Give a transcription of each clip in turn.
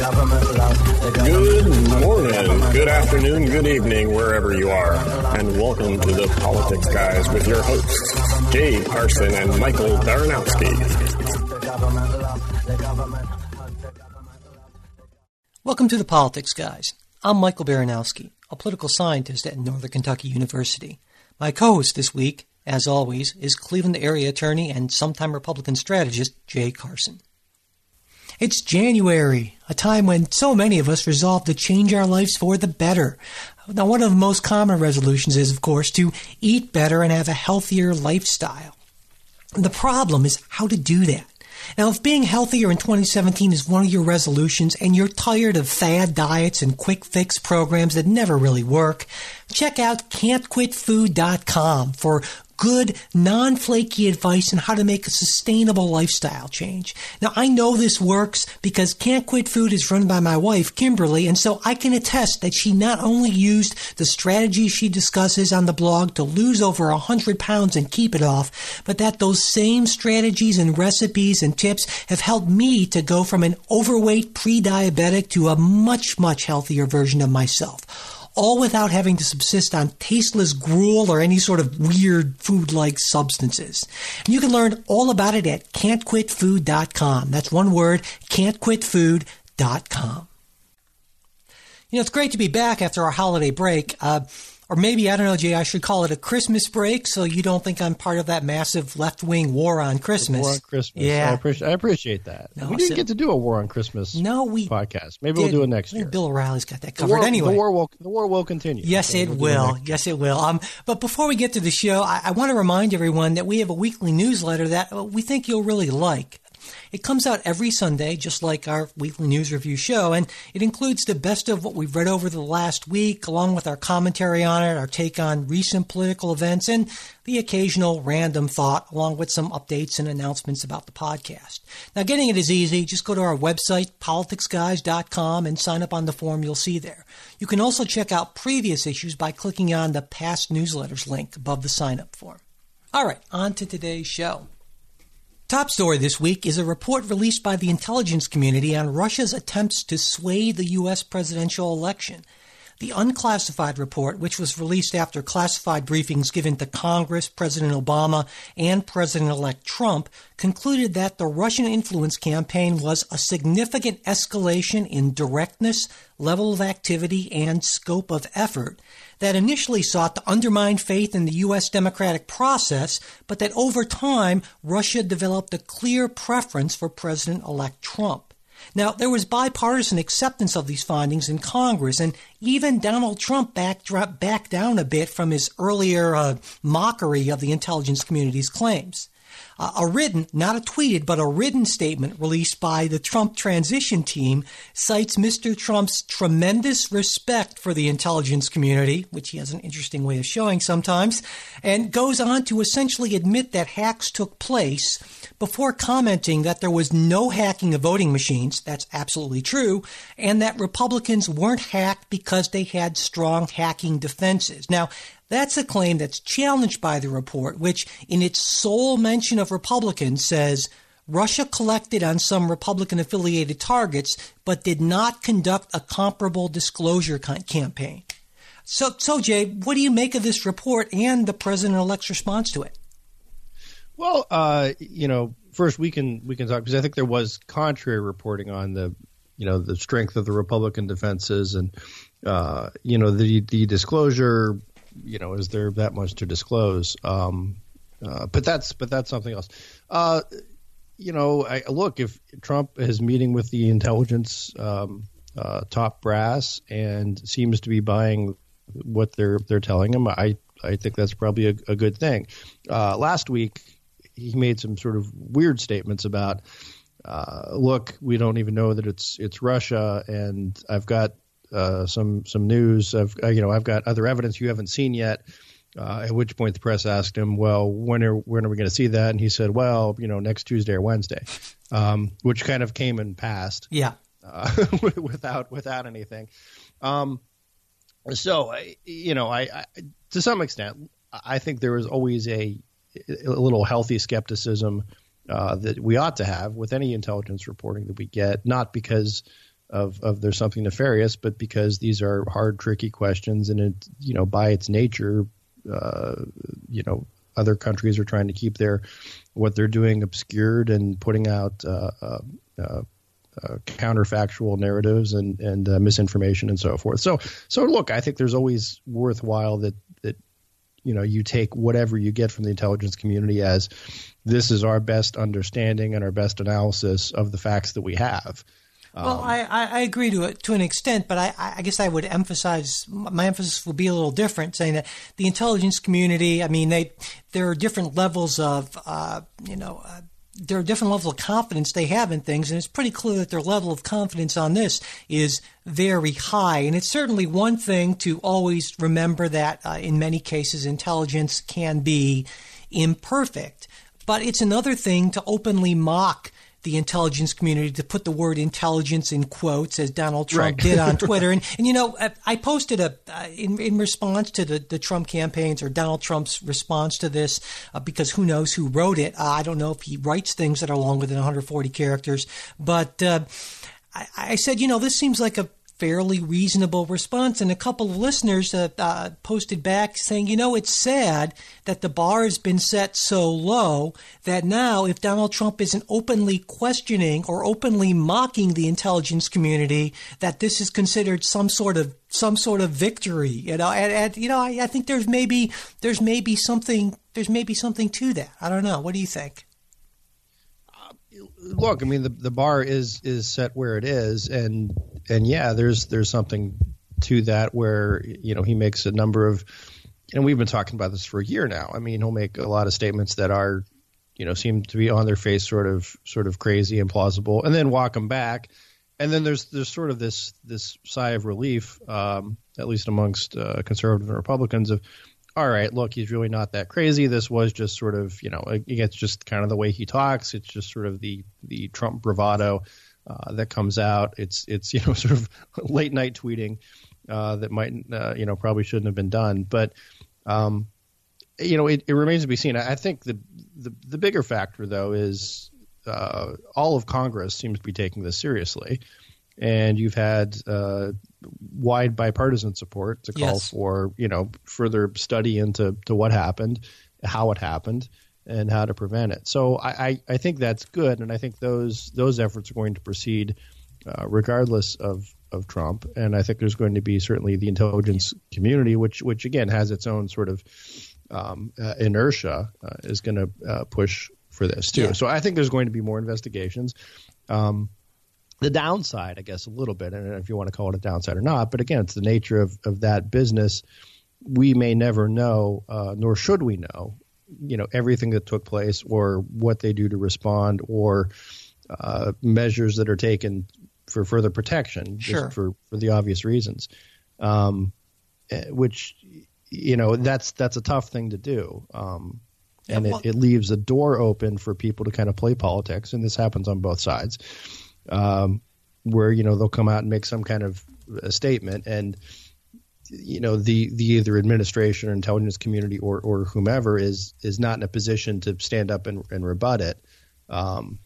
Good morning, good afternoon, good evening, wherever you are, and welcome to the Politics Guys with your hosts, Jay Carson and Michael Baranowski. Welcome to the Politics Guys. I'm Michael Baranowski, a political scientist at Northern Kentucky University. My co host this week, as always, is Cleveland area attorney and sometime Republican strategist Jay Carson. It's January, a time when so many of us resolve to change our lives for the better. Now, one of the most common resolutions is, of course, to eat better and have a healthier lifestyle. The problem is how to do that. Now, if being healthier in 2017 is one of your resolutions and you're tired of fad diets and quick fix programs that never really work, check out can'tquitfood.com for good, non flaky advice on how to make a sustainable lifestyle change. Now, I know this works because Can't Quit Food is run by my wife, Kimberly, and so I can attest that she not only used the strategies she discusses on the blog to lose over 100 pounds and keep it off, but that those same strategies and recipes and tips have helped me to go from an overweight pre diabetic to a much, much healthier version of myself all without having to subsist on tasteless gruel or any sort of weird food like substances. And you can learn all about it at can'tquitfood.com. That's one word, can'tquitfood.com. You know, it's great to be back after our holiday break. Uh, or maybe I don't know, Jay. I should call it a Christmas break, so you don't think I'm part of that massive left wing war on Christmas. War on Christmas. Yeah, I appreciate, I appreciate that. No, we didn't so, get to do a war on Christmas. No, we podcast. Maybe did, we'll do it next year. Bill O'Reilly's got that covered. The war, anyway, the war will the war will continue. Yes, so it we'll will. Yes, it will. Um, but before we get to the show, I, I want to remind everyone that we have a weekly newsletter that we think you'll really like. It comes out every Sunday, just like our weekly news review show, and it includes the best of what we've read over the last week, along with our commentary on it, our take on recent political events, and the occasional random thought, along with some updates and announcements about the podcast. Now, getting it is easy. Just go to our website, politicsguys.com, and sign up on the form you'll see there. You can also check out previous issues by clicking on the past newsletters link above the sign up form. All right, on to today's show. Top story this week is a report released by the intelligence community on Russia's attempts to sway the U.S. presidential election. The unclassified report, which was released after classified briefings given to Congress, President Obama, and President elect Trump, concluded that the Russian influence campaign was a significant escalation in directness, level of activity, and scope of effort that initially sought to undermine faith in the U.S. democratic process, but that over time, Russia developed a clear preference for President elect Trump. Now, there was bipartisan acceptance of these findings in Congress, and even Donald Trump backed, backed down a bit from his earlier uh, mockery of the intelligence community's claims. A written, not a tweeted, but a written statement released by the Trump transition team cites Mr. Trump's tremendous respect for the intelligence community, which he has an interesting way of showing sometimes, and goes on to essentially admit that hacks took place before commenting that there was no hacking of voting machines. That's absolutely true. And that Republicans weren't hacked because they had strong hacking defenses. Now, that's a claim that's challenged by the report, which, in its sole mention of Republicans, says Russia collected on some Republican affiliated targets, but did not conduct a comparable disclosure campaign. So, so, Jay, what do you make of this report and the president elect's response to it? Well, uh, you know, first we can we can talk because I think there was contrary reporting on the you know the strength of the Republican defenses and uh, you know the the disclosure you know, is there that much to disclose? Um, uh, but that's but that's something else. Uh, you know, I, look if Trump is meeting with the intelligence um, uh, top brass and seems to be buying what they're they're telling him, I I think that's probably a, a good thing. Uh, last week, he made some sort of weird statements about. Uh, look, we don't even know that it's it's Russia, and I've got uh, some some news of uh, you know I've got other evidence you haven't seen yet. Uh, at which point the press asked him, "Well, when are when are we going to see that?" And he said, "Well, you know, next Tuesday or Wednesday," um, which kind of came and passed. Yeah, uh, without without anything. Um, so you know, I, I, to some extent, I think there is always a, a little healthy skepticism uh, that we ought to have with any intelligence reporting that we get, not because of of there's something nefarious, but because these are hard, tricky questions, and it you know by its nature, uh, you know other countries are trying to keep their what they're doing obscured and putting out uh, uh, uh, uh counterfactual narratives and and uh, misinformation and so forth. So so look, I think there's always worthwhile that that you know you take whatever you get from the intelligence community as this is our best understanding and our best analysis of the facts that we have. Well, um, I, I agree to it to an extent, but I, I guess I would emphasize my emphasis will be a little different, saying that the intelligence community. I mean, they there are different levels of uh, you know. Uh, there are different levels of confidence they have in things, and it's pretty clear that their level of confidence on this is very high. And it's certainly one thing to always remember that uh, in many cases intelligence can be imperfect, but it's another thing to openly mock the intelligence community to put the word intelligence in quotes, as Donald Trump right. did on Twitter. and, and, you know, I posted a, uh, in, in response to the, the Trump campaigns or Donald Trump's response to this, uh, because who knows who wrote it. Uh, I don't know if he writes things that are longer than 140 characters, but uh, I, I said, you know, this seems like a fairly reasonable response. And a couple of listeners uh, uh, posted back saying, you know, it's sad that the bar has been set so low that now if Donald Trump isn't openly questioning or openly mocking the intelligence community, that this is considered some sort of some sort of victory. You know, and, and you know, I, I think there's maybe there's maybe something there's maybe something to that. I don't know. What do you think? Look, I mean, the the bar is is set where it is, and and yeah, there's there's something to that where you know he makes a number of, and we've been talking about this for a year now. I mean, he'll make a lot of statements that are, you know, seem to be on their face, sort of sort of crazy and plausible, and then walk them back. And then there's there's sort of this this sigh of relief, um, at least amongst uh, conservative and Republicans, of all right, look, he's really not that crazy. This was just sort of, you know, it's just kind of the way he talks. It's just sort of the the Trump bravado uh, that comes out. It's it's you know sort of late night tweeting uh, that might uh, you know probably shouldn't have been done, but um, you know it, it, remains to be seen. I think the the, the bigger factor though is uh, all of Congress seems to be taking this seriously and you've had uh, wide bipartisan support to call yes. for you know further study into to what happened, how it happened, and how to prevent it. So I, I, I think that's good, and I think those those efforts are going to proceed uh, regardless of of Trump. And I think there's going to be certainly the intelligence community, which which again has its own sort of um, uh, inertia, uh, is going to uh, push for this too. Yeah. So I think there's going to be more investigations. Um, the downside, I guess, a little bit, and if you want to call it a downside or not, but again, it's the nature of, of that business. We may never know, uh, nor should we know, you know, everything that took place or what they do to respond or uh, measures that are taken for further protection, sure. just for, for the obvious reasons. Um, eh, which, you know, that's that's a tough thing to do. Um, and it, it leaves a door open for people to kind of play politics, and this happens on both sides um, where you know they'll come out and make some kind of a statement, and you know the the either administration or intelligence community or or whomever is is not in a position to stand up and, and rebut it, um,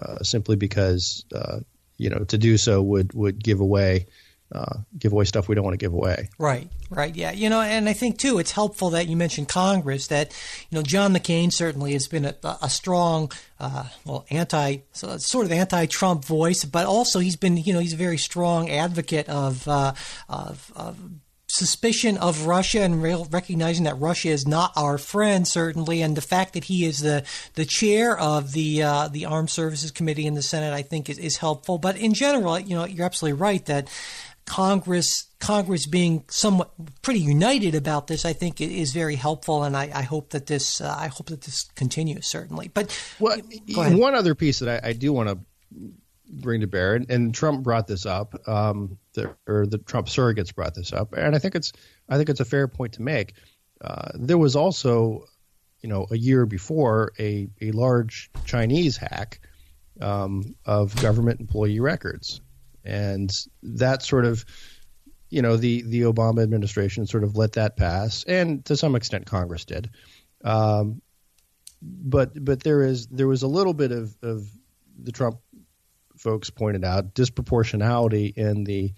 uh, simply because uh, you know to do so would would give away uh, give away stuff we don't want to give away. Right, right, yeah. You know, and I think too, it's helpful that you mentioned Congress. That you know, John McCain certainly has been a, a strong, uh, well, anti, sort of anti-Trump voice, but also he's been, you know, he's a very strong advocate of uh, of, of suspicion of Russia and recognizing that Russia is not our friend, certainly, and the fact that he is the the chair of the uh, the Armed Services Committee in the Senate, I think, is, is helpful. But in general, you know, you're absolutely right that Congress Congress being somewhat pretty united about this, I think, is very helpful, and I, I hope that this uh, I hope that this continues certainly. But well, one other piece that I, I do want to bring to bear, and, and Trump brought this up, um, the, or the Trump surrogates brought this up, and I think it's I think it's a fair point to make. Uh, there was also, you know, a year before a a large Chinese hack um, of government employee records and that sort of you know the the Obama administration sort of let that pass, and to some extent Congress did. Um, but but there is there was a little bit of, of the Trump folks pointed out, disproportionality in the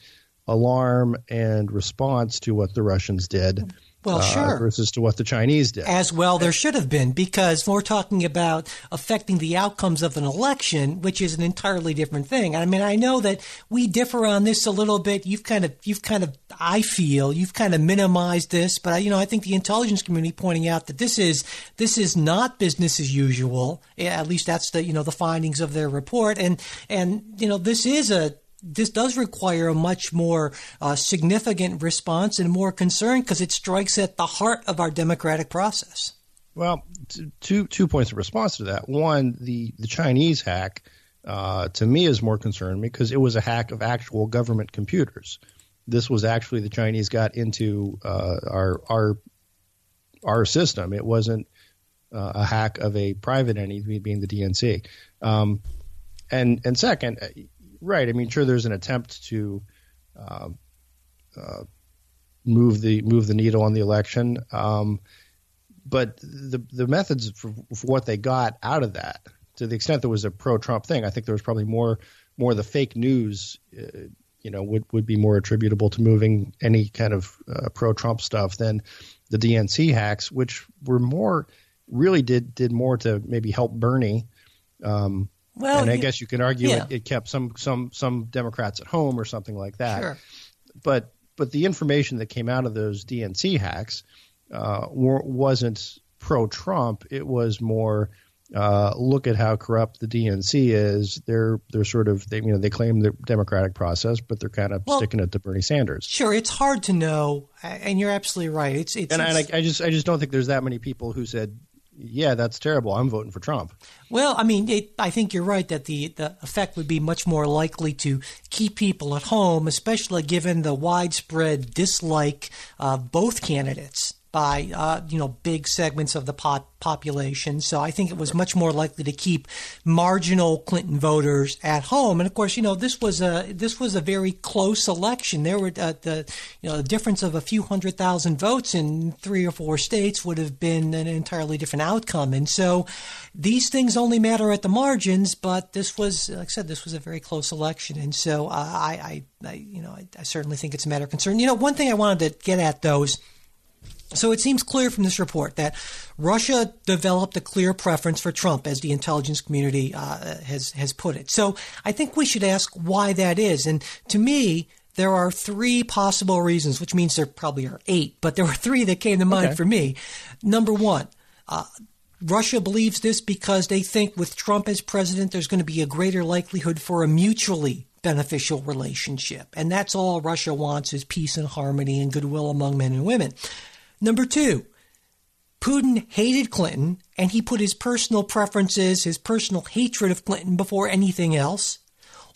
alarm and response to what the Russians did. Well, uh, sure. Versus to what the Chinese did. As well, there should have been because we're talking about affecting the outcomes of an election, which is an entirely different thing. I mean, I know that we differ on this a little bit. You've kind of, you've kind of, I feel you've kind of minimized this, but I, you know, I think the intelligence community pointing out that this is this is not business as usual. At least that's the you know the findings of their report, and and you know this is a this does require a much more uh, significant response and more concern because it strikes at the heart of our democratic process. Well, two two points of response to that. One, the the Chinese hack uh, to me is more concerning because it was a hack of actual government computers. This was actually the Chinese got into uh, our our our system. It wasn't uh, a hack of a private entity, being the DNC. Um, and and second, Right. I mean, sure, there's an attempt to uh, uh, move the move the needle on the election, um, but the the methods for, for, what they got out of that, to the extent there was a pro-Trump thing, I think there was probably more more the fake news. Uh, you know, would would be more attributable to moving any kind of uh, pro-Trump stuff than the DNC hacks, which were more really did did more to maybe help Bernie. Um, well, and I guess you can argue yeah. it, it, kept some some some Democrats at home or something like that. Sure. But but the information that came out of those DNC hacks uh, wasn't pro-Trump. It was more uh, look at how corrupt the DNC is. They're they're sort of they you know they claim the democratic process, but they're kind of well, sticking it to Bernie Sanders. Sure, it's hard to know, and you're absolutely right. It's it's and, it's, I, I just I just don't think there's that many people who said yeah, that's terrible. I'm voting for Trump. Well, I mean, it, I think you're right that the, the effect would be much more likely to keep people at home, especially given the widespread dislike of both candidates by uh, you know big segments of the pop- population. So I think it was much more likely to keep marginal Clinton voters at home. And of course, you know this was a this was a very close election. There were uh, the you know the difference of a few hundred thousand votes in three or four states would have been an entirely different outcome. And so these things only matter at the margins. But this was, like I said, this was a very close election. And so uh, I, I, I, you know I, I certainly think it's a matter of concern. You know, one thing I wanted to get at though is so it seems clear from this report that Russia developed a clear preference for Trump, as the intelligence community uh, has has put it. So I think we should ask why that is. And to me, there are three possible reasons, which means there probably are eight, but there were three that came to mind okay. for me. Number one. Uh, Russia believes this because they think with Trump as president, there's going to be a greater likelihood for a mutually beneficial relationship. And that's all Russia wants is peace and harmony and goodwill among men and women. Number two, Putin hated Clinton and he put his personal preferences, his personal hatred of Clinton before anything else.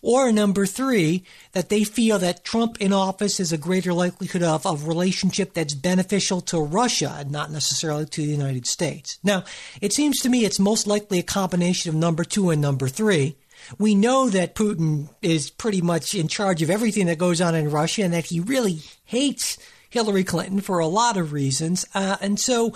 Or number three, that they feel that Trump in office is a greater likelihood of a relationship that's beneficial to Russia and not necessarily to the United States. Now, it seems to me it's most likely a combination of number two and number three. We know that Putin is pretty much in charge of everything that goes on in Russia and that he really hates Hillary Clinton for a lot of reasons. Uh, and so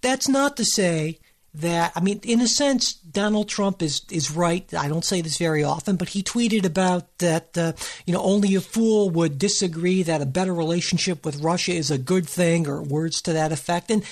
that's not to say that I mean, in a sense, Donald Trump is is right. I don't say this very often, but he tweeted about that. Uh, you know, only a fool would disagree that a better relationship with Russia is a good thing, or words to that effect. And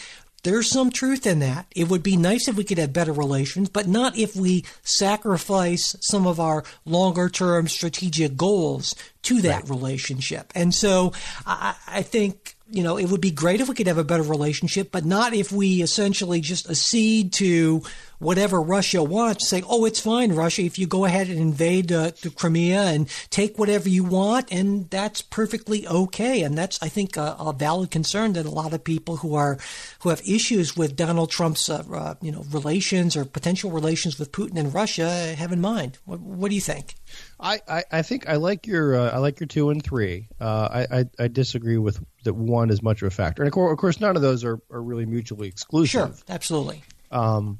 there's some truth in that. It would be nice if we could have better relations, but not if we sacrifice some of our longer term strategic goals to that right. relationship. And so I, I think you know, it would be great if we could have a better relationship, but not if we essentially just accede to whatever Russia wants, say, oh, it's fine, Russia, if you go ahead and invade uh, the Crimea and take whatever you want, and that's perfectly okay. And that's, I think, a, a valid concern that a lot of people who are who have issues with Donald Trump's, uh, uh, you know, relations or potential relations with Putin and Russia have in mind. What, what do you think? I, I, I, think I like your uh, I like your two and three. Uh, I, I, I disagree with that one is much of a factor, and of course, of course none of those are, are really mutually exclusive. Sure, absolutely. Um,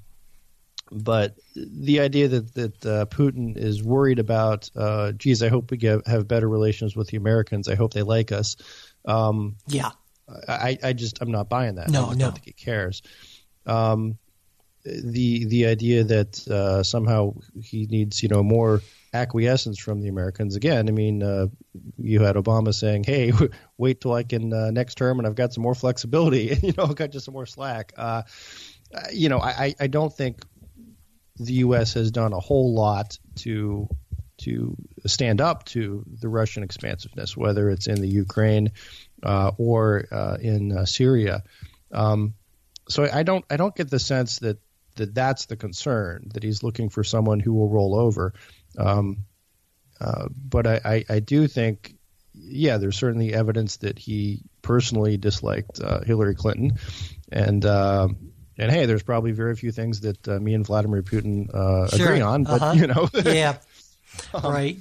but the idea that that uh, Putin is worried about, uh, geez, I hope we get, have better relations with the Americans. I hope they like us. Um, yeah, I, I just I'm not buying that. No, I no. don't think he cares. Um, the the idea that uh, somehow he needs you know more acquiescence from the Americans. Again, I mean, uh, you had Obama saying, "Hey, wait till I can uh, next term, and I've got some more flexibility. you know, I've got just some more slack." Uh, you know, I, I don't think the U.S. has done a whole lot to to stand up to the Russian expansiveness, whether it's in the Ukraine uh, or uh, in Syria. Um, so I don't I don't get the sense that that that's the concern that he's looking for someone who will roll over. Um, uh, but I, I, I, do think, yeah, there's certainly evidence that he personally disliked uh, Hillary Clinton, and uh, and hey, there's probably very few things that uh, me and Vladimir Putin uh, sure. agree on, but uh-huh. you know, yeah, um, right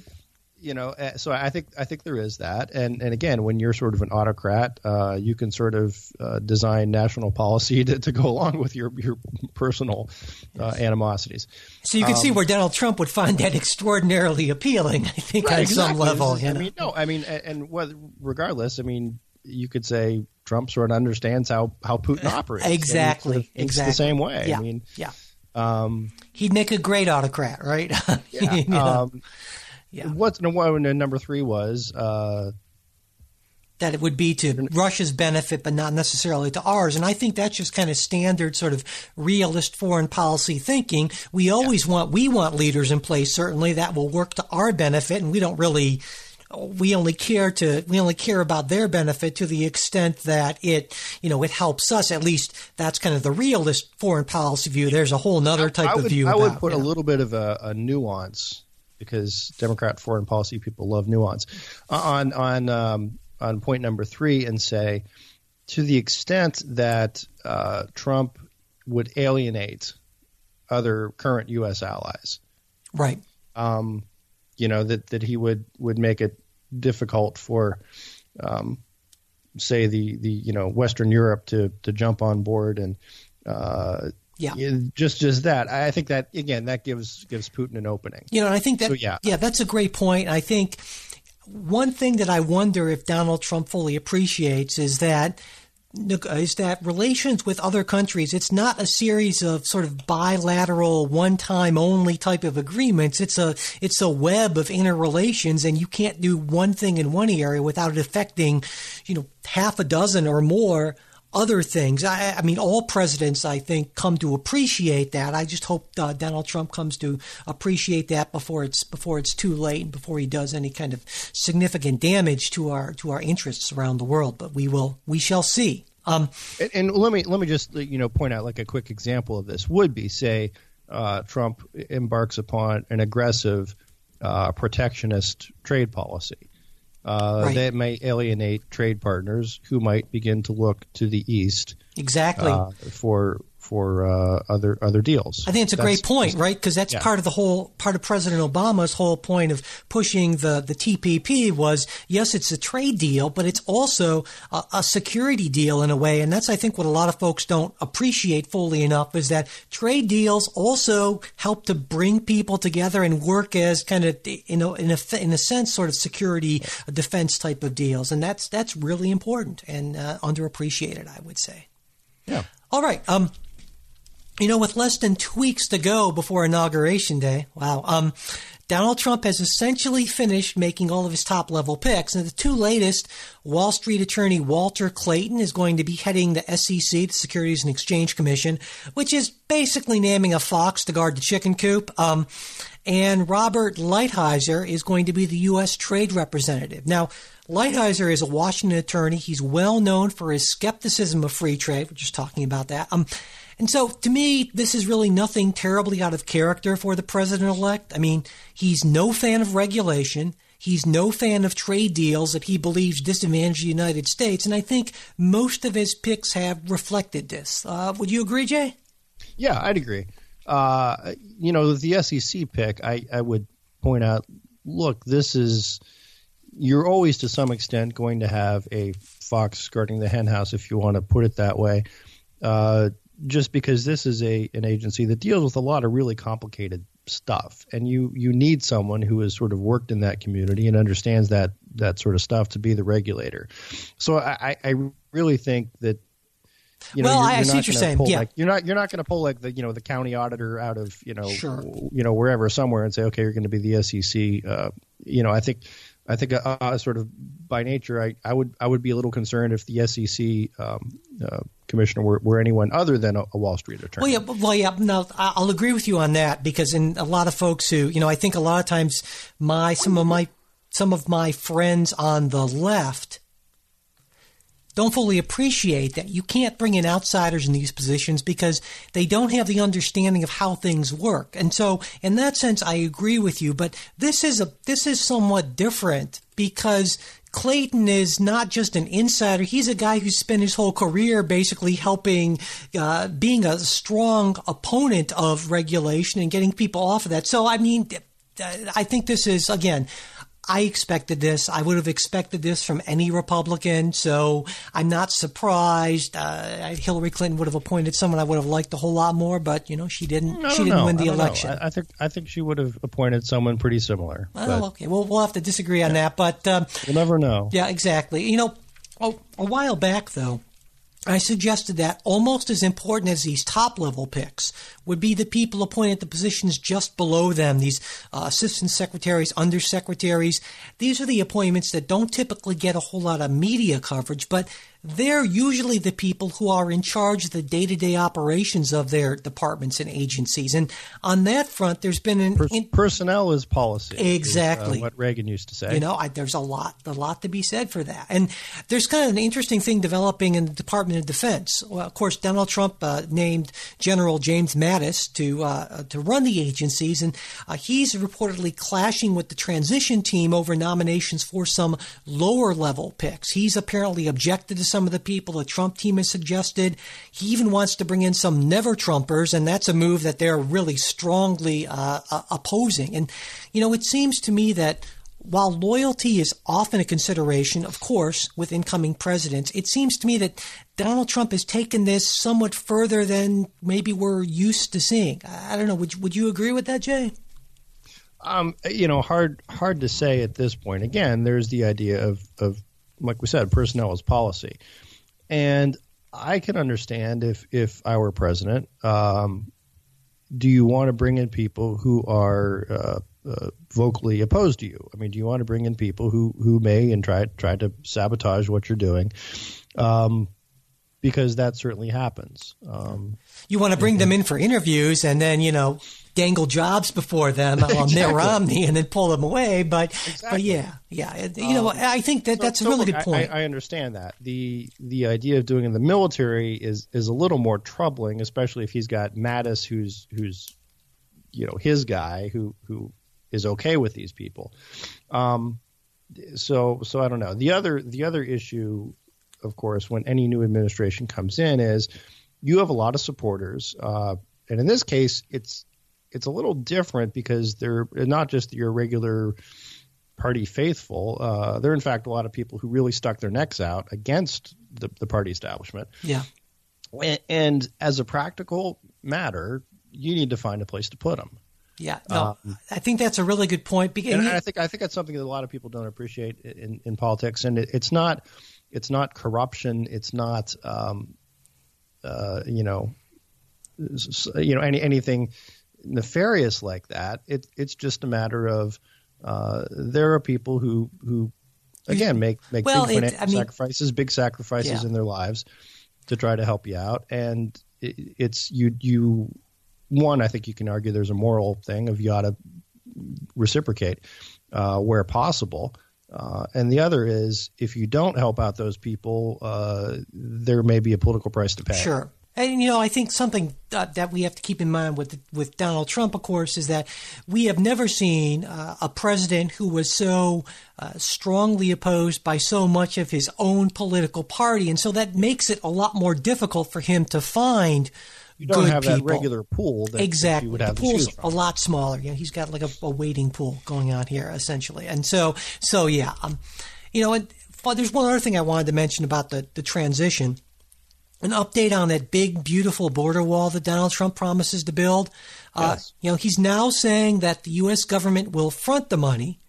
you know, uh, so I think I think there is that, and and again, when you're sort of an autocrat, uh, you can sort of uh, design national policy to, to go along with your your personal uh, animosities. So you can um, see where Donald Trump would find that extraordinarily appealing. I think right, on exactly. some level. You I mean, no, I mean, and, regardless, I mean, you could say Trump sort of understands how how Putin operates. Exactly, sort of exactly. the same way. Yeah, I mean, yeah. Um, He'd make a great autocrat, right? yeah. you know? um, Yeah. What's number three was uh, that it would be to Russia's benefit, but not necessarily to ours. And I think that's just kind of standard sort of realist foreign policy thinking. We always yeah. want, we want leaders in place, certainly that will work to our benefit. And we don't really, we only care to, we only care about their benefit to the extent that it, you know, it helps us. At least that's kind of the realist foreign policy view. There's a whole other type would, of view. I about, would put a know. little bit of a, a nuance because Democrat foreign policy people love nuance on on um, on point number three and say to the extent that uh, Trump would alienate other current U.S. allies, right? Um, you know that that he would would make it difficult for, um, say the the you know Western Europe to to jump on board and. Uh, yeah. Just just that. I think that again that gives gives Putin an opening. You know, I think that so, yeah. yeah, that's a great point. I think one thing that I wonder if Donald Trump fully appreciates is that is that relations with other countries it's not a series of sort of bilateral one time only type of agreements it's a it's a web of interrelations and you can't do one thing in one area without it affecting you know half a dozen or more other things. I, I, mean, all presidents, I think, come to appreciate that. I just hope uh, Donald Trump comes to appreciate that before it's before it's too late and before he does any kind of significant damage to our to our interests around the world. But we will we shall see. Um, and, and, let me let me just you know point out like a quick example of this would be say uh, Trump embarks upon an aggressive uh, protectionist trade policy uh, right. that may alienate trade partners who might begin to look to the east exactly uh, for for uh, other other deals. I think it's a that's, great point, right? Because that's yeah. part of the whole part of President Obama's whole point of pushing the the TPP was yes, it's a trade deal, but it's also a, a security deal in a way, and that's I think what a lot of folks don't appreciate fully enough is that trade deals also help to bring people together and work as kind of you know in a in a sense sort of security defense type of deals, and that's that's really important and uh, underappreciated, I would say. Yeah. All right. Um, you know, with less than two weeks to go before Inauguration Day, wow, um, Donald Trump has essentially finished making all of his top level picks. And the two latest, Wall Street attorney Walter Clayton is going to be heading the SEC, the Securities and Exchange Commission, which is basically naming a fox to guard the chicken coop. Um, and Robert Lighthizer is going to be the U.S. Trade Representative. Now, Lighthizer is a Washington attorney. He's well known for his skepticism of free trade. We're just talking about that. Um, and so, to me, this is really nothing terribly out of character for the president elect. I mean, he's no fan of regulation. He's no fan of trade deals that he believes disadvantage the United States. And I think most of his picks have reflected this. Uh, would you agree, Jay? Yeah, I'd agree. Uh, you know, the SEC pick, I, I would point out look, this is, you're always to some extent going to have a fox skirting the henhouse, if you want to put it that way. Uh, just because this is a an agency that deals with a lot of really complicated stuff, and you you need someone who has sort of worked in that community and understands that that sort of stuff to be the regulator. So I, I really think that You know, well, you're, I you're see not what you're saying. Yeah. like, you're not you're not going to pull like the you know the county auditor out of you know Sure. you know wherever somewhere and say okay you're going to be the SEC. Uh, you know I think I think uh, uh, sort of by nature I, I would I would be a little concerned if the SEC um, uh, commissioner were, were anyone other than a, a Wall Street attorney. Well, yeah, well, yeah. No, I'll agree with you on that because in a lot of folks who, you know, I think a lot of times my some of my some of my friends on the left don't fully appreciate that you can't bring in outsiders in these positions because they don't have the understanding of how things work. And so, in that sense, I agree with you. But this is a this is somewhat different because Clayton is not just an insider. He's a guy who spent his whole career basically helping, uh, being a strong opponent of regulation and getting people off of that. So, I mean, I think this is again. I expected this. I would have expected this from any Republican, so I'm not surprised. Uh, Hillary Clinton would have appointed someone I would have liked a whole lot more, but you know she didn't. She didn't know. win the election. I, I think I think she would have appointed someone pretty similar. Oh, okay. Well, we'll have to disagree on that, but um, We'll never know. yeah, exactly. You know, a, a while back though, I suggested that almost as important as these top level picks would be the people appointed to positions just below them, these uh, assistant secretaries, undersecretaries. These are the appointments that don't typically get a whole lot of media coverage, but they're usually the people who are in charge of the day to day operations of their departments and agencies. And on that front, there's been an. Per- in- personnel is policy. is, uh, Exactly. what Reagan used to say. you know, I, there's a lot, a lot to be said for that. And there's kind of an interesting thing developing in the Department of Defense. Well, of course, Donald Trump uh, named General James Mattis to uh, to run the agencies, and uh, he's reportedly clashing with the transition team over nominations for some lower level picks. He's apparently objected to some of the people the Trump team has suggested. He even wants to bring in some never Trumpers, and that's a move that they're really strongly uh, uh, opposing. And you know, it seems to me that while loyalty is often a consideration, of course, with incoming presidents, it seems to me that Donald Trump has taken this somewhat further than maybe we're used to seeing. I don't know. Would would you agree with that, Jay? Um, you know, hard hard to say at this point. Again, there's the idea of of like we said, personnel is policy, and I can understand if if I were president. Um, do you want to bring in people who are uh, uh, vocally opposed to you? I mean, do you want to bring in people who who may and try try to sabotage what you're doing? Um, because that certainly happens. Um, You want to bring them in for interviews and then, you know, dangle jobs before them on Mitt Romney and then pull them away. But, but yeah, yeah. You know, I think that that's So- a really so good point. I, I understand that the the idea of doing it in the military is is a little more troubling, especially if he's got Mattis, who's who's you know his guy who who is okay with these people. Um, so so I don't know. The other the other issue, of course, when any new administration comes in, is you have a lot of supporters, uh, and in this case, it's it's a little different because they're not just your regular party faithful. Uh, they're in fact a lot of people who really stuck their necks out against the, the party establishment. yeah. And, and as a practical matter, you need to find a place to put them. Yeah. No, I think that's a really good point. Because, Um, And I think I think that's something that a lot of people don't appreciate in, in politics. And it, it's not it's not corruption. It's not um, uh, you know you know any anything nefarious like that. It, it's just a matter of uh, there are people who who again make make Well, big financial I mean- sacrifices, big sacrifices Yeah. in their lives to try to help you out. And it, it's you you one. I think you can argue there's a moral thing of you ought to reciprocate uh, where possible. Uh, and the other is if you don't help out those people, uh, there may be a political price to pay. Sure. And you know, I think something uh, that we have to keep in mind with with Donald Trump, of course, is that we have never seen uh, a president who was so uh, strongly opposed by so much of his own political party, and so that makes it a lot more difficult for him to find You don't good have people. that regular pool that exactly. you would the pool's a lot smaller. You know, he's got like a, a waiting pool going on here, essentially. And so, so yeah, um, you know, and but there's one other thing I wanted to mention about the the transition. An update on that big, beautiful border wall that Donald Trump promises to build. Uh, Yes. you know, he's now saying that the U.S. government will front the money.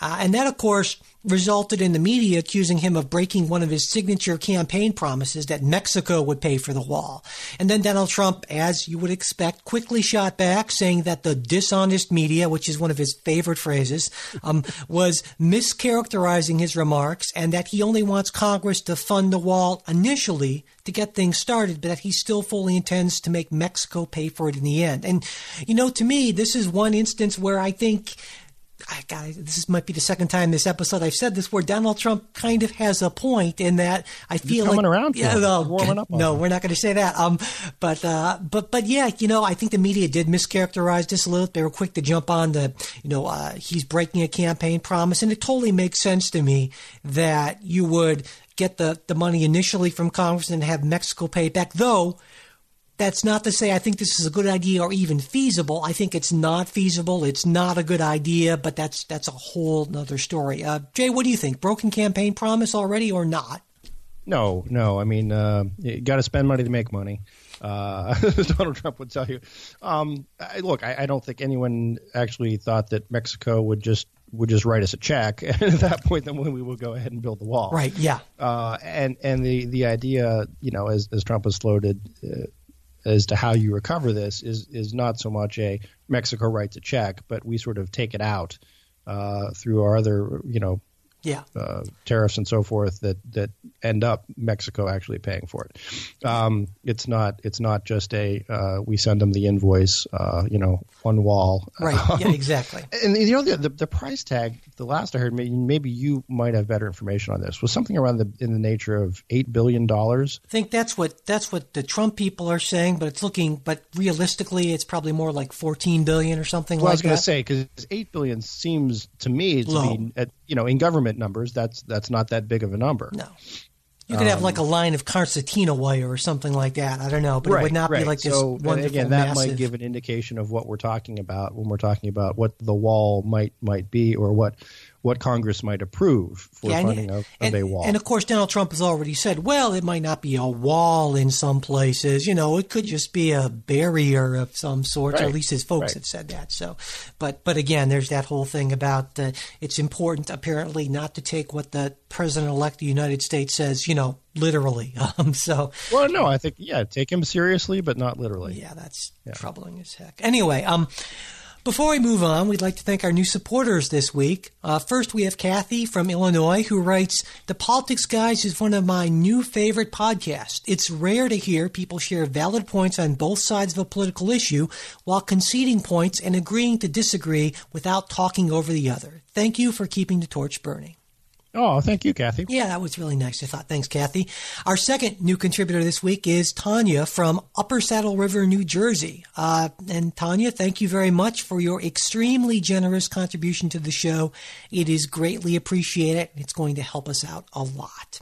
Uh, and that, of course, resulted in the media accusing him of breaking one of his signature campaign promises that Mexico would pay for the wall. And then Donald Trump, as you would expect, quickly shot back, saying that the dishonest media, which is one of his favorite phrases, um, was mischaracterizing his remarks and that he only wants Congress to fund the wall initially to get things started, but that he still fully intends to make Mexico pay for it in the end. And, you know, to me, this is one instance where I think I this might be the second time this episode I've said this where Donald Trump kind of has a point in that I feel coming like around yeah, no, warming up no, we're not going to say that. Um, but uh, but but yeah, you know, I think the media did mischaracterize this a little. They were quick to jump on the, you know, uh, he's breaking a campaign promise, and it totally makes sense to me that you would get the the money initially from Congress and have Mexico pay it back, though that's not to say I think this is a good idea or even feasible. I think it's not feasible. It's not a good idea, but that's that's a whole other story. Uh, Jay, what do you think? Broken campaign promise already or not? No, no. I mean, uh, you got to spend money to make money. Uh, Donald Trump would tell you. Um, I, look, I, I, don't think anyone actually thought that Mexico would just would just write us a check, and at that point, then we would go ahead and build the wall. Right. Yeah. Uh, and and the the idea, you know, as as Trump has floated uh, as to how you recover this is is not so much a Mexico writes a check, but we sort of take it out uh, through our other, you know, yeah. Uh, tariffs and so forth that, that end up Mexico actually paying for it. Um, it's not it's not just a uh, we send them the invoice, uh, you know, one wall. Right. yeah. Exactly. And you know the, the, the price tag. The last I heard, maybe, maybe you might have better information on this. Was something around the in the nature of eight billion dollars. I think that's what that's what the Trump people are saying, but it's looking. But realistically, it's probably more like fourteen billion or something well, like I was going to say because eight billion seems to me to Low. be at, you know in government numbers that's that's not that big of a number. No. You could have like a line of concertina wire or something like that. I don't know, but right, it would not right. be like this so, wonderful again, that massive. might give an indication of what we're talking about when we're talking about what the wall might might be or what what Congress might approve for Yeah, and- funding of, of a wall. And of course, Donald Trump has already said, well, it might not be a wall in some places. You know, it could just be a barrier of some sort. Or at least his folks right. have said that. So, but but again, there's that whole thing about uh, it's important apparently not to take what the president-elect of the United States says, you know, literally. Um, so well, no, I think yeah, take him seriously, but not literally. yeah, that's troubling as heck. Anyway, um, before we move on, we'd like to thank our new supporters this week. Uh, first, we have Kathy from Illinois who writes, The Politics Guys is one of my new favorite podcasts. It's rare to hear people share valid points on both sides of a political issue while conceding points and agreeing to disagree without talking over the other. Thank you for keeping the torch burning. Oh, thank you, Kathy. Yeah, that was really nice. I thought. Thanks, Kathy. Our second new contributor this week is Tanya from Upper Saddle River, New Jersey. Uh, and Tanya, thank you very much for your extremely generous contribution to the show. It is greatly appreciated. It's going to help us out a lot.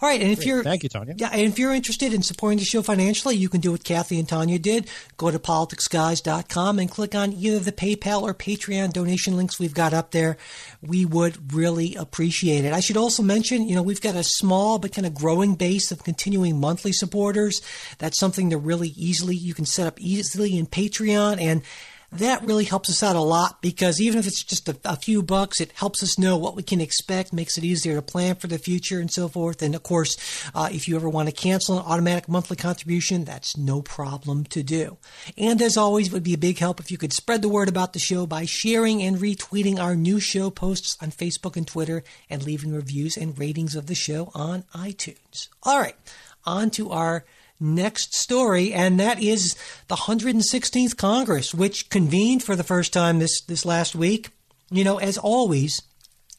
All right, and if you're Thank you, Tanya. yeah, and if you're interested in supporting the show financially, you can do what Kathy and Tanya did. Go to politicsguys.com and click on either the PayPal or Patreon donation links we've got up there. We would really appreciate it. I should also mention, you know, we've got a small but kind of growing base of continuing monthly supporters. That's something that really easily you can set up easily in Patreon and that really helps us out a lot because even if it's just a, a few bucks, it helps us know what we can expect, makes it easier to plan for the future and so forth. And of course, uh, if you ever want to cancel an automatic monthly contribution, that's no problem to do. And as always, it would be a big help if you could spread the word about the show by sharing and retweeting our new show posts on Facebook and Twitter and leaving reviews and ratings of the show on iTunes. All right, on to our next story, and that is the 116th Congress, which convened for the first time this, this last week. You know, as always,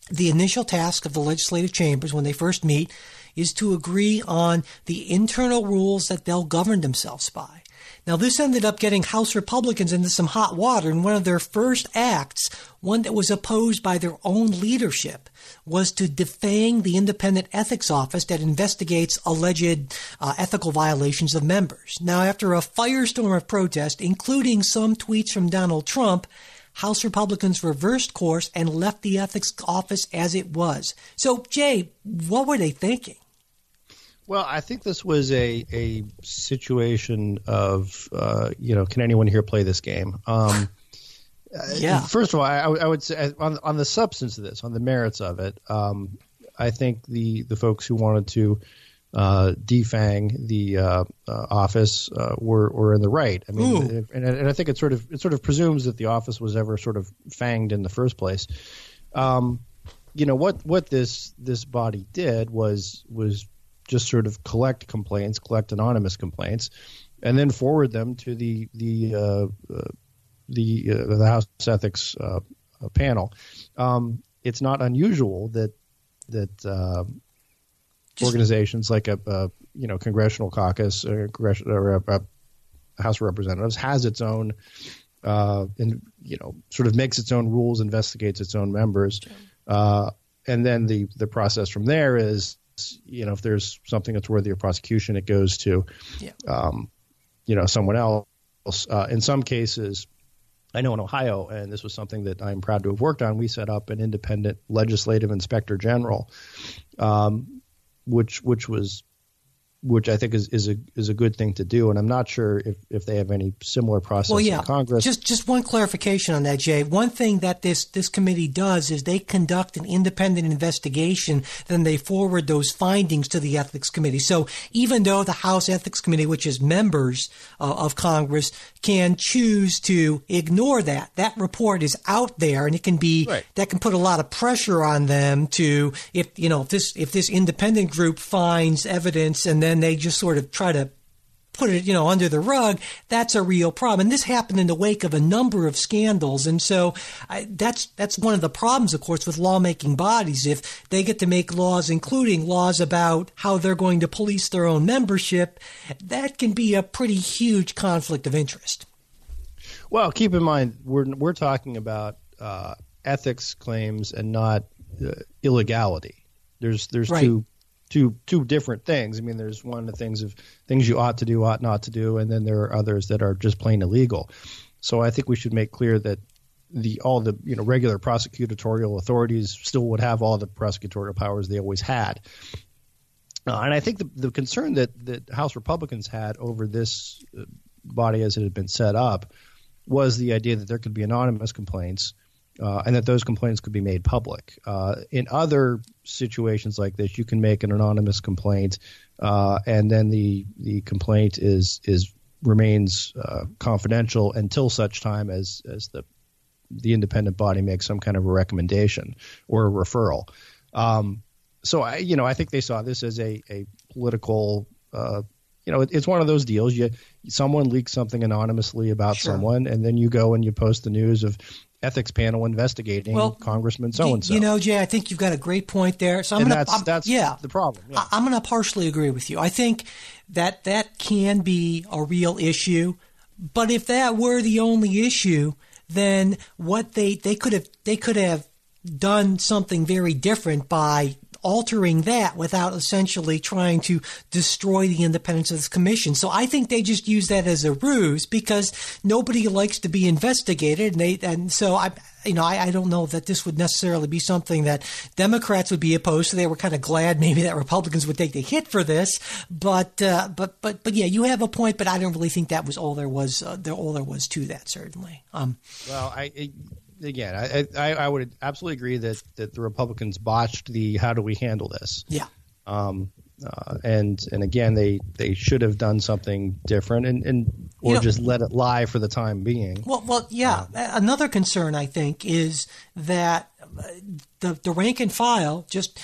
the initial task of the legislative chambers when they first meet is to agree on the internal rules that they'll govern themselves by. Now, this ended up getting House Republicans into some hot water, and one of their first acts, one that was opposed by their own leadership, was to defang the Independent Ethics Office that investigates alleged uh, ethical violations of members. Now, after a firestorm of protest, including some tweets from Donald Trump, House Republicans reversed course and left the ethics office as it was. So, Jay, what were they thinking? Well, I think this was a a situation of uh, you know, can anyone here play this game? Um, yeah. First of all, I, I would say on on the substance of this, on the merits of it, um, I think the the folks who wanted to uh, defang the uh, uh, office uh, were were in the right. I mean, and, and I think it sort of it sort of presumes that the office was ever sort of fanged in the first place. Um, you know what what this this body did was was just sort of collect complaints, collect anonymous complaints, and then forward them to the the uh, uh, the uh, the House Ethics uh, uh, panel. Um, it's not unusual that that uh, organizations like a, a, you know congressional caucus or, or a, a House of Representatives has its own and you know sort of makes its own rules, investigates its own members, and then the the process from there is you know if there's something that's worthy of prosecution, it goes to yeah. um, you know someone else. Uh, in some cases, I know in Ohio, and this was something that I'm proud to have worked on. We set up an independent legislative inspector general, um, which which was which I think is, is a is a good thing to do. And I'm not sure if, if they have any similar process well, yeah. in Congress. Just just one clarification on that, Jay. One thing that this this committee does is they conduct an independent investigation, then they forward those findings to the ethics committee. So even though the House Ethics Committee, which is members uh, of Congress, can choose to ignore that, that report is out there, and it can be right. that can put a lot of pressure on them to if you know if this if this independent group finds evidence and then then they just sort of try to put it, you know, under the rug, that's a real problem. And this happened in the wake of a number of scandals. And so I, that's that's one of the problems, of course, with lawmaking bodies. If they get to make laws, including laws about how they're going to police their own membership, that can be a pretty huge conflict of interest. Well, keep in mind we're we're talking about uh, ethics claims and not uh, illegality. There's there's right. two two two different things. I mean, there's one of the things of things you ought to do, ought not to do, and then there are others that are just plain illegal. So I think we should make clear that the all the you know regular prosecutorial authorities still would have all the prosecutorial powers they always had. Uh, and I think the, the concern that, that House Republicans had over this uh, body as it had been set up was the idea that there could be anonymous complaints uh, and that those complaints could be made public. Uh, in other situations like this, you can make an anonymous complaint, uh, and then the the complaint is is remains uh, confidential until such time as as the the independent body makes some kind of a recommendation or a referral. Um, so I, you know, I think they saw this as a a political. Uh, you know, it, it's one of those deals. You someone leaks something anonymously about Sure. someone, and then you go and you post the news of ethics panel investigating Well, Congressman so and so. You know, Jay, I think you've got a great point there. So I'm and gonna, that's I'm- that's yeah, the problem. Yeah. I- I'm going to partially agree with you. I think that that can be a real issue, but if that were the only issue, then what they they could have they could have done something very different by altering that without essentially trying to destroy the independence of this commission. So I think they just use that as a ruse because nobody likes to be investigated and they and so I you know, I, I don't know that this would necessarily be something that Democrats would be opposed to. They were kind of glad maybe that Republicans would take the hit for this, but uh, but but but yeah, you have a point. But I don't really think that was all there was. Uh, there all there was to that. Certainly. Um, Well, I, again, I, I I would absolutely agree that that the Republicans botched the how do we handle this. yeah. Um, uh, and and again, they they should have done something different and and or You know- just let it lie for the time being. Well, well, yeah. Another concern I think is that uh, the the rank and file just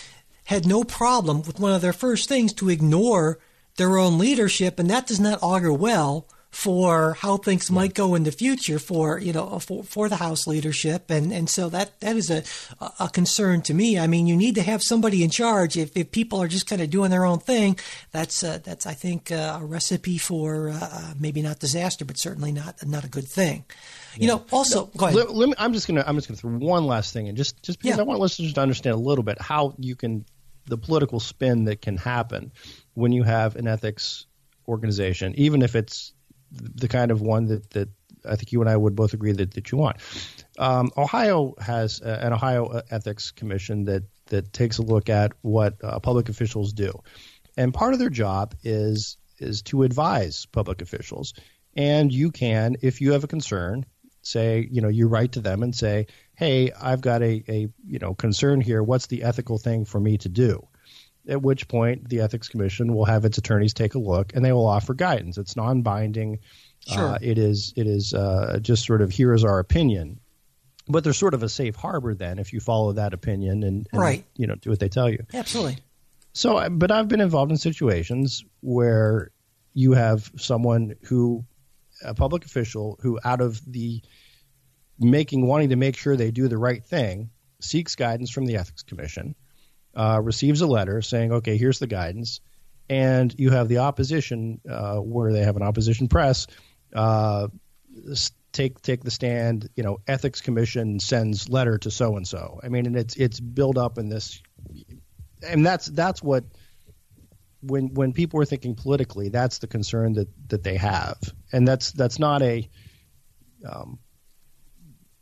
had no problem with one of their first things to ignore their own leadership, and that does not augur well for how things might go in the future for you know for, for the House leadership, and and so that that is a a concern to me. I mean, you need to have somebody in charge. If if people are just kind of doing their own thing, that's uh, that's I think uh, a recipe for uh, maybe not disaster, but certainly not not a good thing. You know, also go ahead. Let, let me, I'm just gonna I'm just gonna throw one last thing in, just just because Yeah. I want listeners to understand a little bit how you can the political spin that can happen when you have an ethics organization, even if it's the kind of one that that I think you and I would both agree that that you want. Um, Ohio has uh, an Ohio Ethics Commission that that takes a look at what uh, public officials do, and part of their job is is to advise public officials. And you can, if you have a concern, say, you know, you write to them and say, hey, I've got a, a you know concern here. What's the ethical thing for me to do? At which point, the ethics commission will have its attorneys take a look, and they will offer guidance. It's non-binding. Sure. Uh, it is. It is uh, just sort of here is our opinion. But there's sort of a safe harbor then if you follow that opinion and, and Right. you know do what they tell you. Absolutely. So, but I've been involved in situations where you have someone who, a public official, who out of the making, wanting to make sure they do the right thing, seeks guidance from the Ethics Commission, uh, receives a letter saying, okay, here's the guidance. And you have the opposition, uh, where they have an opposition press, uh, take take the stand. You know, ethics commission sends letter to so and so. I mean, and it's it's built up in this and that's that's what when when people are thinking politically, that's the concern that that they have, and that's that's not a, um,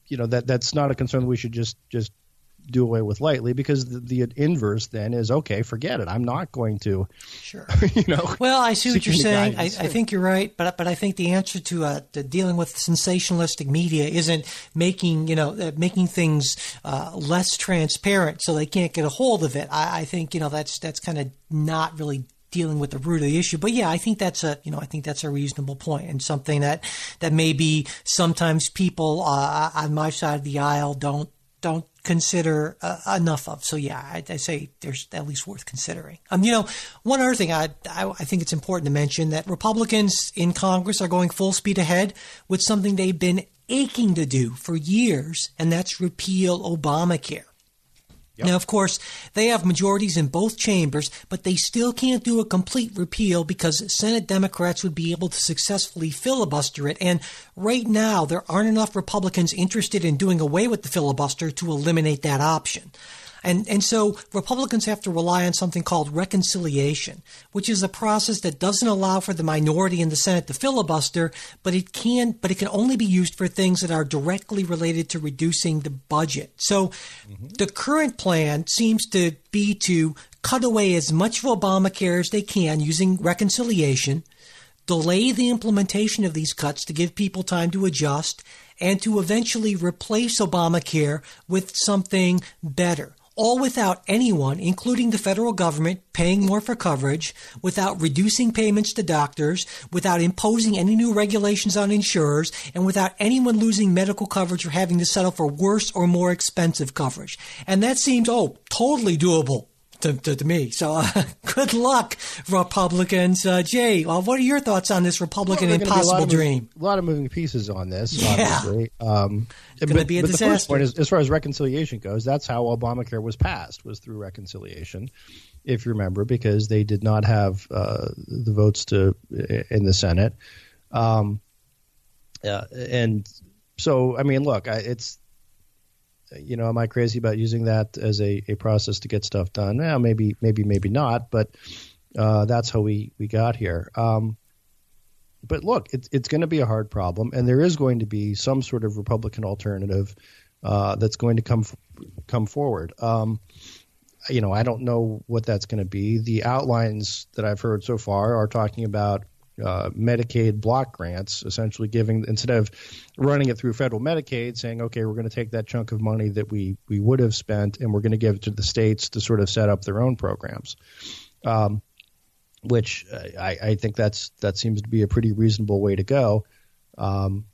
you know that that's not a concern that we should just just do away with lightly because the, the inverse then is okay, forget it. I'm not going to, Sure. you know. Well, I see what you're saying. I. I think you're right, but but I think the answer to, uh, to dealing with sensationalistic media isn't making you know uh, making things uh, less transparent so they can't get a hold of it. I, I think you know that's that's kind of not really dealing with the root of the issue. But yeah, I think that's a you know I think that's a reasonable point and something that that maybe sometimes people uh, on my side of the aisle don't don't consider uh, enough of. So yeah, I, I say there's at least worth considering. Um, you know, one other thing I, I I think it's important to mention that Republicans in Congress are going full speed ahead with something they've been aching to do for years, and that's repeal Obamacare. Now, of course, they have majorities in both chambers, but they still can't do a complete repeal because Senate Democrats would be able to successfully filibuster it. And right now, there aren't enough Republicans interested in doing away with the filibuster to eliminate that option. And, and so Republicans have to rely on something called reconciliation, which is a process that doesn't allow for the minority in the Senate to filibuster, but it can, but it can only be used for things that are directly related to reducing the budget. So mm-hmm. the current plan seems to be to cut away as much of Obamacare as they can using reconciliation, delay the implementation of these cuts to give people time to adjust, and to eventually replace Obamacare with something better. All without anyone, including the federal government, paying more for coverage, without reducing payments to doctors, without imposing any new regulations on insurers, and without anyone losing medical coverage or having to settle for worse or more expensive coverage. And that seems, oh, totally doable to, to, to me. So uh, good luck, Republicans. Uh, Jay, uh, what are your thoughts on this Republican Well, there are gonna be a impossible dream? A lot of moving pieces on this, Yeah. obviously. Um, gonna but, be a but the first point is, as far as reconciliation goes, that's how Obamacare was passed, was through reconciliation, if you remember, because they did not have uh, the votes to in the Senate. Um, uh, and so, I mean, look, I, it's you know, am I crazy about using that as a, a process to get stuff done? Yeah, maybe, maybe, maybe not. But uh, that's how we we got here. Um, but look, it's it's going to be a hard problem, and there is going to be some sort of Republican alternative uh, that's going to come come forward. Um, you know, I don't know what that's going to be. The outlines that I've heard so far are talking about uh, Medicaid block grants, essentially giving instead of running it through federal Medicaid, saying, okay, we're going to take that chunk of money that we we would have spent and we're going to give it to the states to sort of set up their own programs. Um, which uh, I, I think that's that seems to be a pretty reasonable way to go. Um,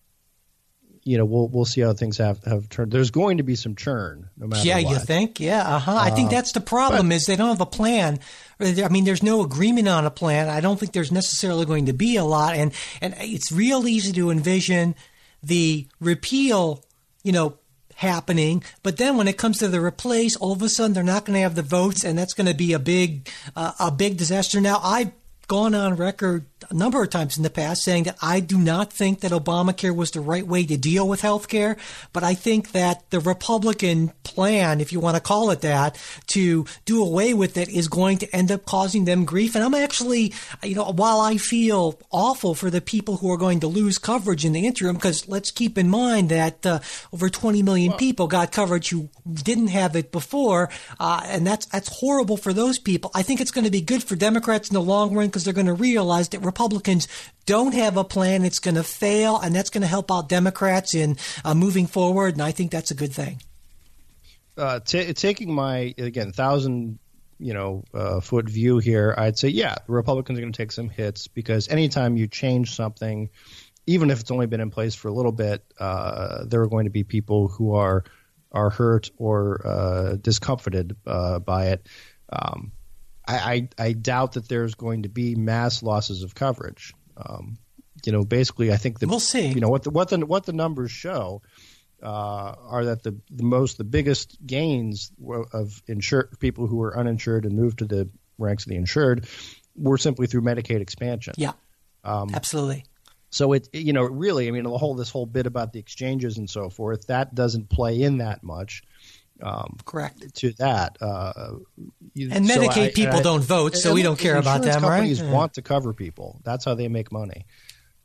you know, we'll we'll see how things have have turned. There's going to be some churn, no matter Yeah, what. you think? Yeah, uh huh. I think that's the problem is they don't have a plan. I mean, there's no agreement on a plan. I don't think there's necessarily going to be a lot, and and it's real easy to envision the repeal, you know, happening. But then when it comes to the replace, all of a sudden they're not going to have the votes, and that's going to be a big uh, a big disaster. Now I've gone on record a number of times in the past saying that I do not think that Obamacare was the right way to deal with health care, but I think that the Republican plan, if you want to call it that, to do away with it is going to end up causing them grief. And I'm actually, you know, while I feel awful for the people who are going to lose coverage in the interim, because let's keep in mind that uh, over 20 million people got coverage who didn't have it before, uh, and that's that's horrible for those people. I think it's going to be good for Democrats in the long run because they're going to realize that Republicans don't have a plan. It's going to fail, and that's going to help out Democrats in uh, moving forward. And I think that's a good thing. Uh, t- taking my again thousand you know uh, foot view here, I'd say yeah, the Republicans are going to take some hits because anytime you change something, even if it's only been in place for a little bit, uh, there are going to be people who are are hurt or uh, discomforted uh, by it. Um, I, I, I doubt that there's going to be mass losses of coverage. Um, you know, basically, I think that we'll see. You know what the what the what the numbers show uh, are that the, the most the biggest gains of insured people who were uninsured and moved to the ranks of the insured were simply through Medicaid expansion. Yeah, um, absolutely. So it you know really I mean the whole this whole bit about the exchanges and so forth that doesn't play in that much. Um, Correct. To that, uh, you, and Medicaid so I, people I, don't vote, so we don't care about them, companies right? want to cover people. That's how they make money.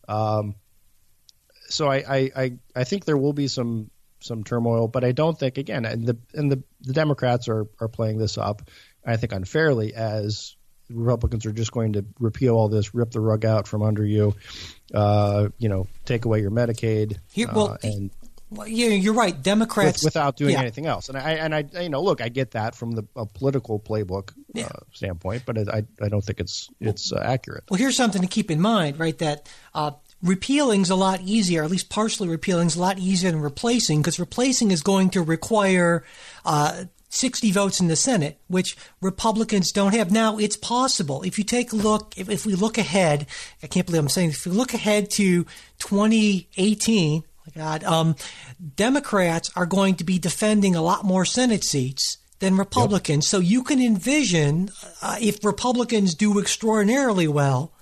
Um, so I, I, I, I think there will be some some turmoil, but I don't think again, and the and the, the Democrats are are playing this up, I think unfairly as Republicans are just going to repeal all this, rip the rug out from under you, uh, you know, take away your Medicaid, Here, well, uh, and well, yeah, you're right. Democrats with, without doing yeah. anything else, and I and I you know look, I get that from the political playbook yeah. uh, standpoint, but I I don't think it's it's uh, accurate. Well, here's something to keep in mind, right? That uh, repealing's a lot easier, at least partially repealing's a lot easier than replacing, because replacing is going to require uh, 60 votes in the Senate, which Republicans don't have. Now, it's possible. If you take a look, if, if we look ahead, I can't believe I'm saying this, if we look ahead to 2018, my God, um, Democrats are going to be defending a lot more Senate seats than Republicans. Yep. So you can envision uh, if Republicans do extraordinarily well,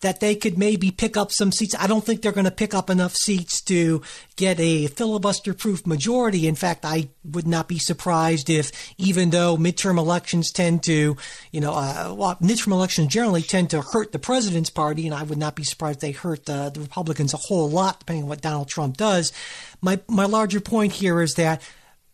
that they could maybe pick up some seats. I don't think they're going to pick up enough seats to get a filibuster proof majority. In fact, I would not be surprised if, even though midterm elections tend to, you know, uh, well, midterm elections generally tend to hurt the president's party, and I would not be surprised they hurt the, the Republicans a whole lot, depending on what Donald Trump does. My, my larger point here is that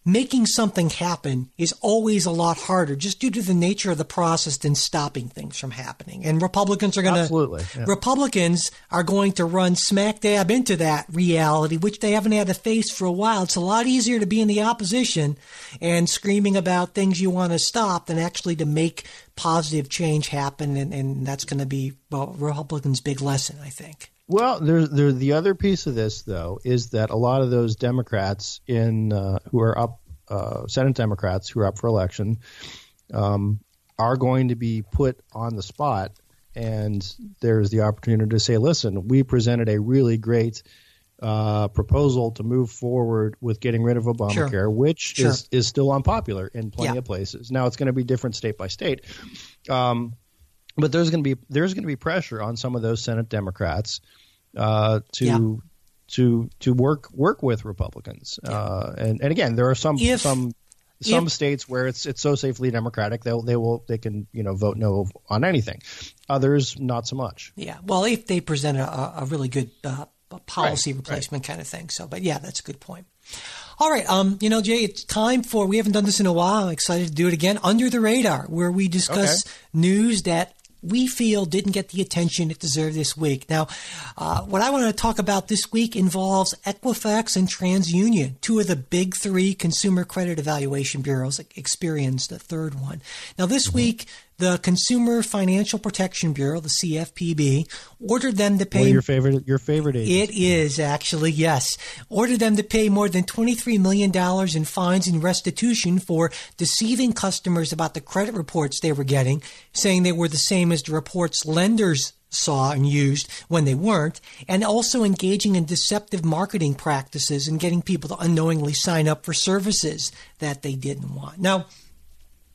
making something happen is always a lot harder just due to the nature of the process than stopping things from happening. And Republicans are going to absolutely yeah. Republicans are going to run smack dab into that reality, which they haven't had to face for a while. It's a lot easier to be in the opposition and screaming about things you want to stop than actually to make positive change happen. And, and that's going to be well, Republicans' big lesson, I think. Well, there's there, the other piece of this though is that a lot of those Democrats in uh, who are up, uh, Senate Democrats who are up for election, um, are going to be put on the spot, and there's the opportunity to say, "Listen, we presented a really great." Uh, proposal to move forward with getting rid of Obamacare, sure. which sure. is is still unpopular in plenty yeah. of places. Now it's going to be different state by state. Um, but there's going to be there's going to be pressure on some of those Senate Democrats uh, to yeah. to to work work with Republicans. Yeah. Uh, and and again, there are some if, some some if, states where it's it's so safely Democratic they'll they will they can you know vote no on anything. Others not so much. Yeah. Well, if they present a, a really good uh, policy right, replacement right. kind of thing. So, but yeah, that's a good point. All right, um, you know, Jay, it's time for we haven't done this in a while. I'm excited to do it again. Under the radar, where we discuss okay. news that we feel didn't get the attention it deserved this week. Now, uh, what I want to talk about this week involves Equifax and TransUnion, two of the big three consumer credit evaluation bureaus. Experian's the third one. Now, this mm-hmm. week, the Consumer Financial Protection Bureau, the CFPB, ordered them to pay. Your favorite, your favorite agency. It is actually yes. Ordered them to pay more than twenty-three million dollars in fines and restitution for deceiving customers about the credit reports they were getting, saying they were the same as the reports lenders saw and used when they weren't, and also engaging in deceptive marketing practices and getting people to unknowingly sign up for services that they didn't want. Now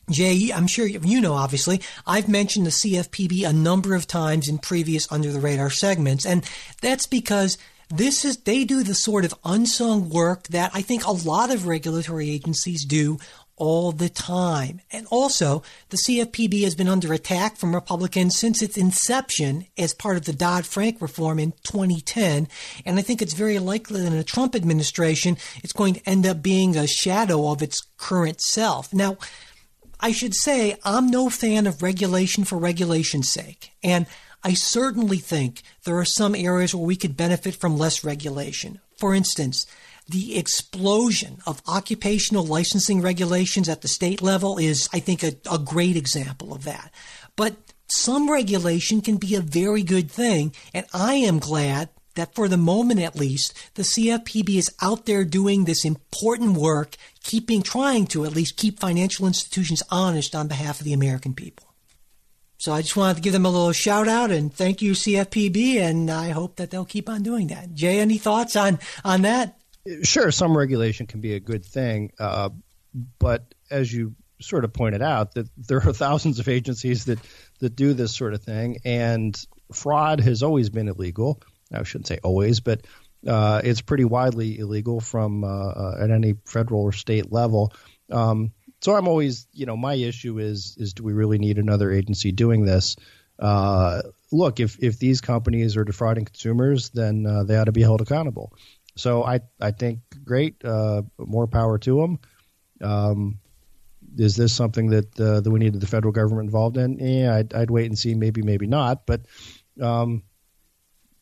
Jay, I'm sure you know, obviously, I've mentioned the CFPB a number of times in previous under the radar segments, and that's because this is, they do the sort of unsung work that I think a lot of regulatory agencies do all the time. And also, the CFPB has been under attack from Republicans since its inception as part of the Dodd Frank reform in 2010. And I think it's very likely that in a Trump administration, it's going to end up being a shadow of its current self. Now, I should say I'm no fan of regulation for regulation's sake. And I certainly think there are some areas where we could benefit from less regulation. For instance, the explosion of occupational licensing regulations at the state level is, I think, a, a great example of that. But some regulation can be a very good thing, and I am glad that for the moment at least, the CFPB is out there doing this important work, keeping, trying to at least keep financial institutions honest on behalf of the American people. So I just wanted to give them a little shout out and thank you, CFPB, and I hope that they'll keep on doing that. Jay, any thoughts on, on that? Sure, some regulation can be a good thing, uh, but as you sort of pointed out, that there are thousands of agencies that that do this sort of thing, and fraud has always been illegal. I shouldn't say always, but uh, it's pretty widely illegal from uh, uh, at any federal or state level. Um, so I'm always, you know, my issue is is do we really need another agency doing this? Uh, look, if if these companies are defrauding consumers, then uh, they ought to be held accountable. So I I think great, uh, more power to them. Um, is this something that that we needed the federal government involved in? Yeah, I'd, I'd wait and see. Maybe, maybe not. But um,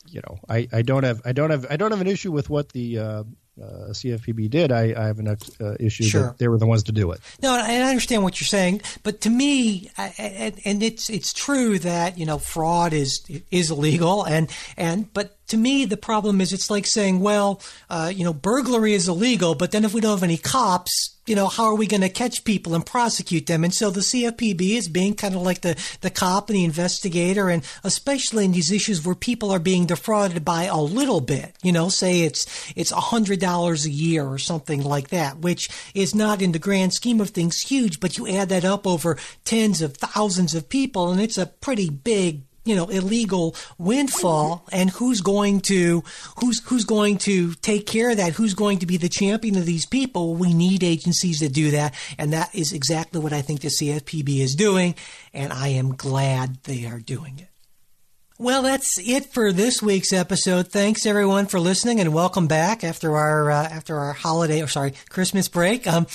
you know, I, I don't have I don't have I don't have an issue with what the uh, uh, CFPB did. I, I have an uh, issue sure. that they were the ones to do it. No, I understand what you're saying, but to me, I, and, and it's it's true that you know fraud is is illegal, and and but to me, the problem is it's like saying, well, uh, you know, burglary is illegal, but then if we don't have any cops, you know, how are we going to catch people and prosecute them? And so the CFPB is being kind of like the, the cop and the investigator, and especially in these issues where people are being defrauded by a little bit, you know, say it's it's a hundred dollars a year or something like that, which is not in the grand scheme of things huge, but you add that up over tens of thousands of people, and it's a pretty big you know illegal windfall and who's going to who's who's going to take care of that? Who's going to be the champion of these people? We need agencies that do that. And that is exactly what I think the CFPB is doing. And I am glad they are doing it well, that's it for this week's episode. Thanks everyone for listening and welcome back after our uh, after our holiday or sorry Christmas break. Um,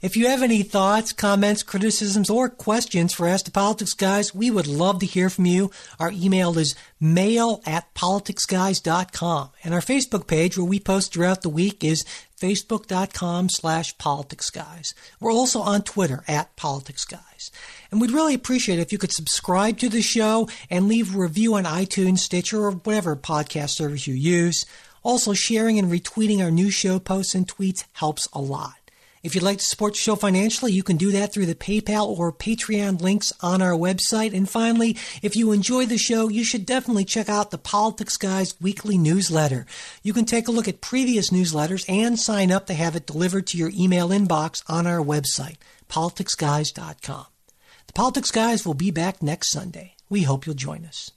if you have any thoughts, comments, criticisms, or questions for Ask the Politics Guys, we would love to hear from you. Our email is mail at politicsguys.com and our Facebook page where we post throughout the week is facebook.com slash politicsguys. We're also on Twitter at politicsguys. And we'd really appreciate it if you could subscribe to the show and leave a review on iTunes, Stitcher, or whatever podcast service you use. Also, sharing and retweeting our new show posts and tweets helps a lot. If you'd like to support the show financially, you can do that through the PayPal or Patreon links on our website. And finally, if you enjoy the show, you should definitely check out the Politics Guys weekly newsletter. You can take a look at previous newsletters and sign up to have it delivered to your email inbox on our website, politicsguys.com. The Politics Guys will be back next Sunday. We hope you'll join us.